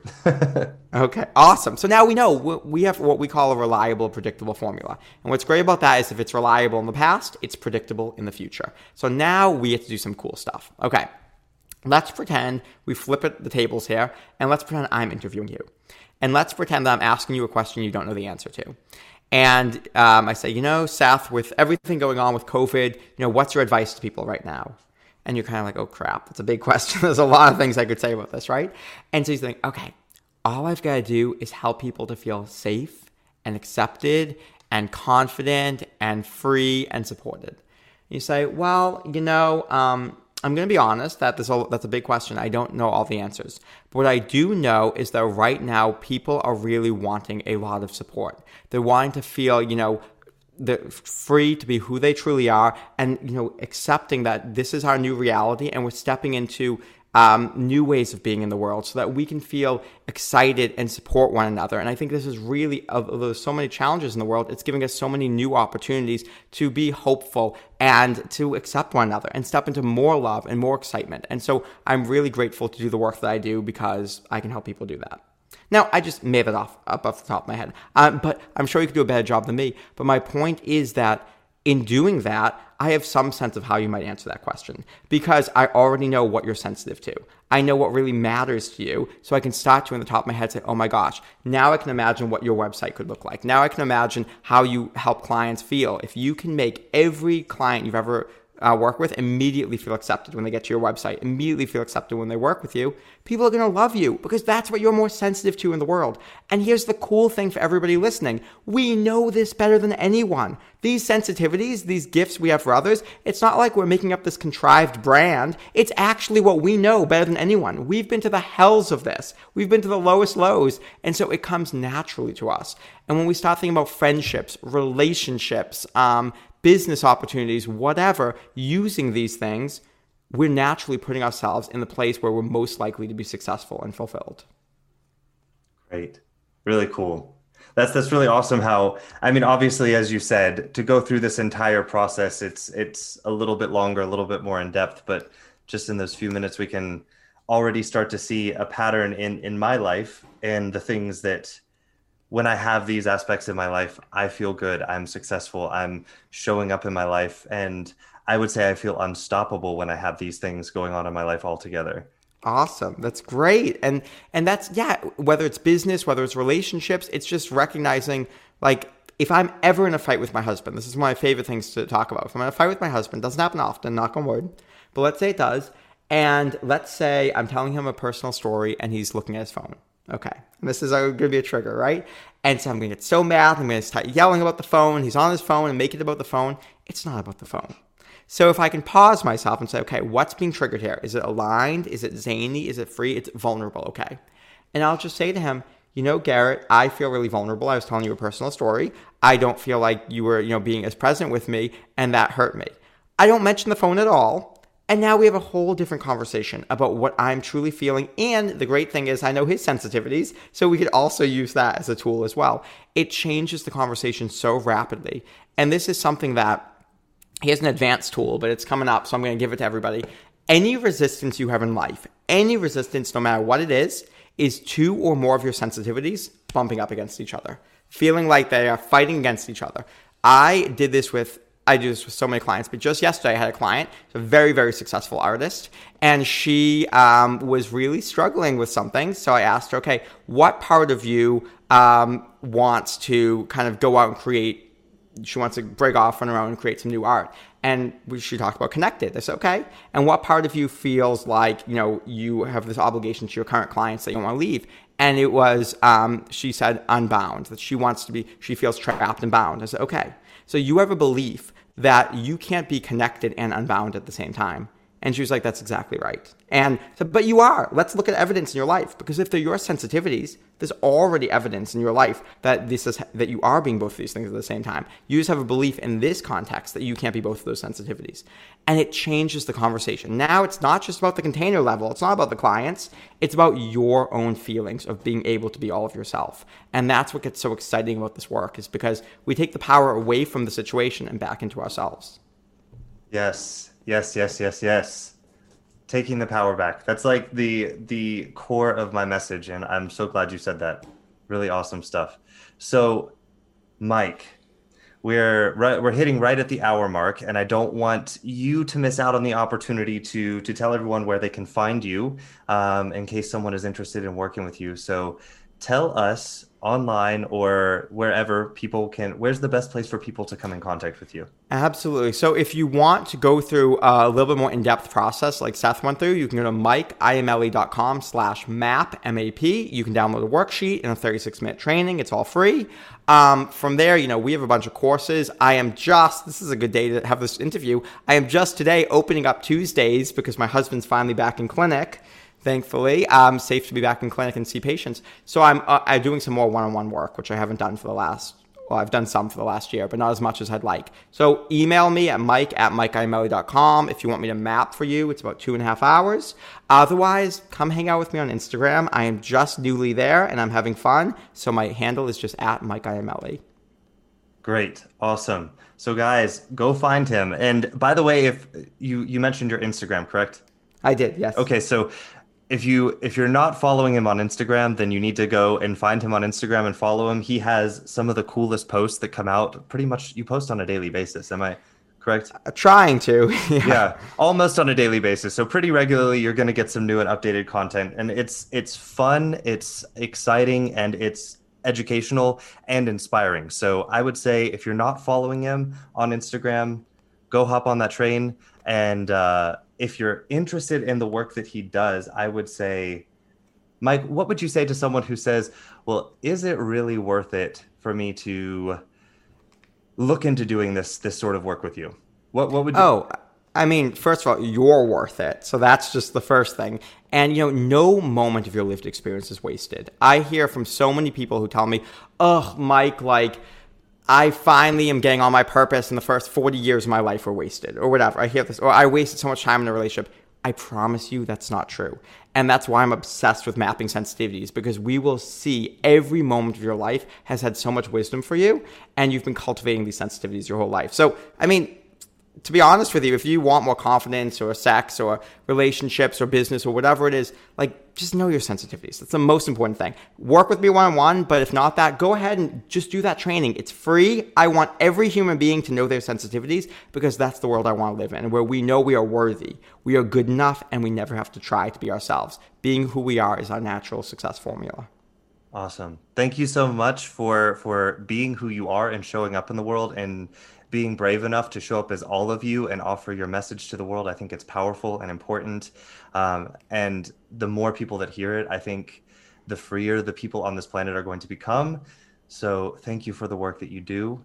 okay, awesome. So now we know we have what we call a reliable, predictable formula. And what's great about that is if it's reliable in the past, it's predictable in the future. So now we get to do some cool stuff. Okay, Let's pretend we flip it, the tables here, and let's pretend I'm interviewing you. And let's pretend that I'm asking you a question you don't know the answer to. And um, I say, you know, Seth, with everything going on with COVID, you know, what's your advice to people right now? And you're kind of like, oh crap, that's a big question. There's a lot of things I could say about this, right? And so you think, okay, all I've got to do is help people to feel safe and accepted and confident and free and supported. You say, well, you know, um, I'm going to be honest that this that's a big question. I don't know all the answers. But what I do know is that right now people are really wanting a lot of support. They're wanting to feel, you know, the free to be who they truly are and you know accepting that this is our new reality and we're stepping into um, new ways of being in the world so that we can feel excited and support one another. And I think this is really, of there's so many challenges in the world, it's giving us so many new opportunities to be hopeful and to accept one another and step into more love and more excitement. And so I'm really grateful to do the work that I do because I can help people do that. Now, I just made it off up off the top of my head, um, but I'm sure you could do a better job than me. But my point is that in doing that, I have some sense of how you might answer that question because I already know what you're sensitive to. I know what really matters to you. So I can start to in the top of my head say, oh my gosh, now I can imagine what your website could look like. Now I can imagine how you help clients feel. If you can make every client you've ever uh, work with immediately feel accepted when they get to your website, immediately feel accepted when they work with you, people are going to love you because that's what you're more sensitive to in the world. And here's the cool thing for everybody listening we know this better than anyone. These sensitivities, these gifts we have for others, it's not like we're making up this contrived brand. It's actually what we know better than anyone. We've been to the hells of this, we've been to the lowest lows. And so it comes naturally to us. And when we start thinking about friendships, relationships, um, business opportunities, whatever, using these things, we're naturally putting ourselves in the place where we're most likely to be successful and fulfilled. Great. Really cool. That's that's really awesome how I mean obviously as you said to go through this entire process it's it's a little bit longer, a little bit more in depth, but just in those few minutes we can already start to see a pattern in in my life and the things that when I have these aspects in my life, I feel good. I'm successful. I'm showing up in my life. And I would say I feel unstoppable when I have these things going on in my life altogether. Awesome. That's great. And and that's yeah, whether it's business, whether it's relationships, it's just recognizing like if I'm ever in a fight with my husband, this is one of my favorite things to talk about. If I'm in a fight with my husband, doesn't happen often, knock on wood, but let's say it does. And let's say I'm telling him a personal story and he's looking at his phone. Okay. And this is uh, going to be a trigger, right? And so I'm going to get so mad. I'm going to start yelling about the phone. He's on his phone and make it about the phone. It's not about the phone. So if I can pause myself and say, okay, what's being triggered here? Is it aligned? Is it zany? Is it free? It's vulnerable. Okay. And I'll just say to him, you know, Garrett, I feel really vulnerable. I was telling you a personal story. I don't feel like you were, you know, being as present with me, and that hurt me. I don't mention the phone at all. And now we have a whole different conversation about what I'm truly feeling. And the great thing is, I know his sensitivities, so we could also use that as a tool as well. It changes the conversation so rapidly. And this is something that he has an advanced tool, but it's coming up, so I'm going to give it to everybody. Any resistance you have in life, any resistance, no matter what it is, is two or more of your sensitivities bumping up against each other, feeling like they are fighting against each other. I did this with I do this with so many clients, but just yesterday I had a client, a very, very successful artist, and she um, was really struggling with something. So I asked her, okay, what part of you um, wants to kind of go out and create? She wants to break off on her own and create some new art. And we, she talked about connected. Said, okay. And what part of you feels like, you know, you have this obligation to your current clients that you don't want to leave? And it was, um, she said, unbound, that she wants to be, she feels trapped and bound. I said, okay. So you have a belief that you can't be connected and unbound at the same time. And she was like, that's exactly right. And so, but you are. Let's look at evidence in your life because if they're your sensitivities, there's already evidence in your life that this is that you are being both of these things at the same time. You just have a belief in this context that you can't be both of those sensitivities. And it changes the conversation. Now it's not just about the container level, it's not about the clients, it's about your own feelings of being able to be all of yourself. And that's what gets so exciting about this work is because we take the power away from the situation and back into ourselves. Yes. Yes, yes, yes, yes. Taking the power back. That's like the the core of my message and I'm so glad you said that. Really awesome stuff. So, Mike, we're right, we're hitting right at the hour mark and I don't want you to miss out on the opportunity to to tell everyone where they can find you um, in case someone is interested in working with you. So, tell us online or wherever people can where's the best place for people to come in contact with you? Absolutely. So if you want to go through a little bit more in-depth process like seth went through you can go to mikeiamele.com slash map map you can download a worksheet and a 36 minute training. It's all free. Um, from there you know we have a bunch of courses. I am just this is a good day to have this interview. I am just today opening up tuesdays because my husband's finally back in clinic thankfully. I'm safe to be back in clinic and see patients. So I'm, uh, I'm doing some more one-on-one work, which I haven't done for the last, well, I've done some for the last year, but not as much as I'd like. So email me at mike at mikeiamele.com if you want me to map for you. It's about two and a half hours. Otherwise, come hang out with me on Instagram. I am just newly there and I'm having fun. So my handle is just at mikeiamele. Great. Awesome. So guys, go find him. And by the way, if you you mentioned your Instagram, correct? I did, yes. Okay, so if you if you're not following him on Instagram, then you need to go and find him on Instagram and follow him. He has some of the coolest posts that come out. Pretty much, you post on a daily basis. Am I correct? Uh, trying to. yeah. yeah, almost on a daily basis. So pretty regularly, you're going to get some new and updated content, and it's it's fun, it's exciting, and it's educational and inspiring. So I would say if you're not following him on Instagram, go hop on that train. And uh, if you're interested in the work that he does, I would say, Mike, what would you say to someone who says, well, is it really worth it for me to look into doing this this sort of work with you? What what would you Oh, I mean, first of all, you're worth it. So that's just the first thing. And, you know, no moment of your lived experience is wasted. I hear from so many people who tell me, ugh, Mike, like, I finally am getting on my purpose and the first 40 years of my life were wasted or whatever. I hear this, or I wasted so much time in a relationship. I promise you that's not true. And that's why I'm obsessed with mapping sensitivities because we will see every moment of your life has had so much wisdom for you and you've been cultivating these sensitivities your whole life. So, I mean, to be honest with you, if you want more confidence or sex or relationships or business or whatever it is, like just know your sensitivities. That's the most important thing. Work with me one on one, but if not that, go ahead and just do that training. It's free. I want every human being to know their sensitivities because that's the world I want to live in, where we know we are worthy, we are good enough, and we never have to try to be ourselves. Being who we are is our natural success formula. Awesome. Thank you so much for for being who you are and showing up in the world and being brave enough to show up as all of you and offer your message to the world. I think it's powerful and important. Um, and the more people that hear it, I think the freer the people on this planet are going to become. So thank you for the work that you do.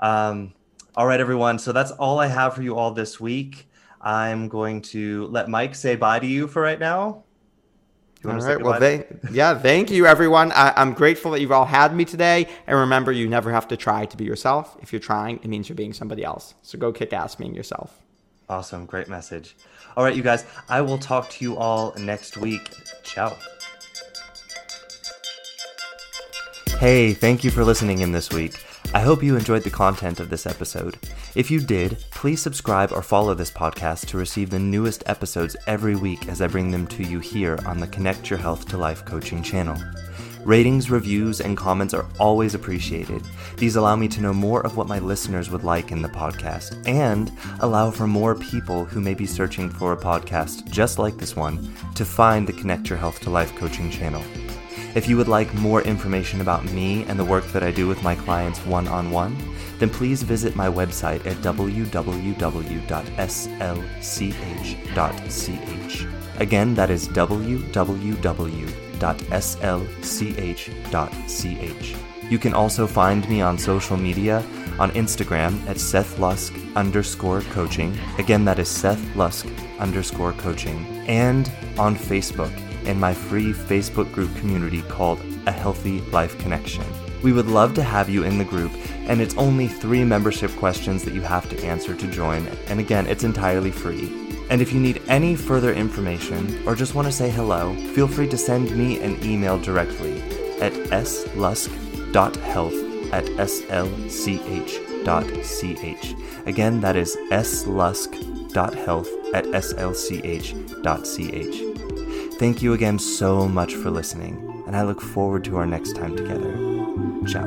Um, all right, everyone. So that's all I have for you all this week. I'm going to let Mike say bye to you for right now. You all right. Well, they, yeah, thank you, everyone. I, am grateful that you've all had me today. And remember, you never have to try to be yourself. If you're trying, it means you're being somebody else. So go kick ass being yourself. Awesome. Great message. All right, you guys, I will talk to you all next week. Ciao. Hey, thank you for listening in this week. I hope you enjoyed the content of this episode. If you did, please subscribe or follow this podcast to receive the newest episodes every week as I bring them to you here on the Connect Your Health to Life coaching channel. Ratings, reviews, and comments are always appreciated. These allow me to know more of what my listeners would like in the podcast and allow for more people who may be searching for a podcast just like this one to find the Connect Your Health to Life coaching channel. If you would like more information about me and the work that I do with my clients one on one, then please visit my website at www.slch.ch. Again, that is www.slch.ch. You can also find me on social media on Instagram at Seth Lusk underscore coaching. Again, that is Seth Lusk underscore coaching. And on Facebook in my free Facebook group community called A Healthy Life Connection. We would love to have you in the group, and it's only three membership questions that you have to answer to join, and again, it's entirely free. And if you need any further information or just want to say hello, feel free to send me an email directly at slusk.health at slch.ch. Again, that is slusk.health at slch.ch. Thank you again so much for listening, and I look forward to our next time together. Ciao.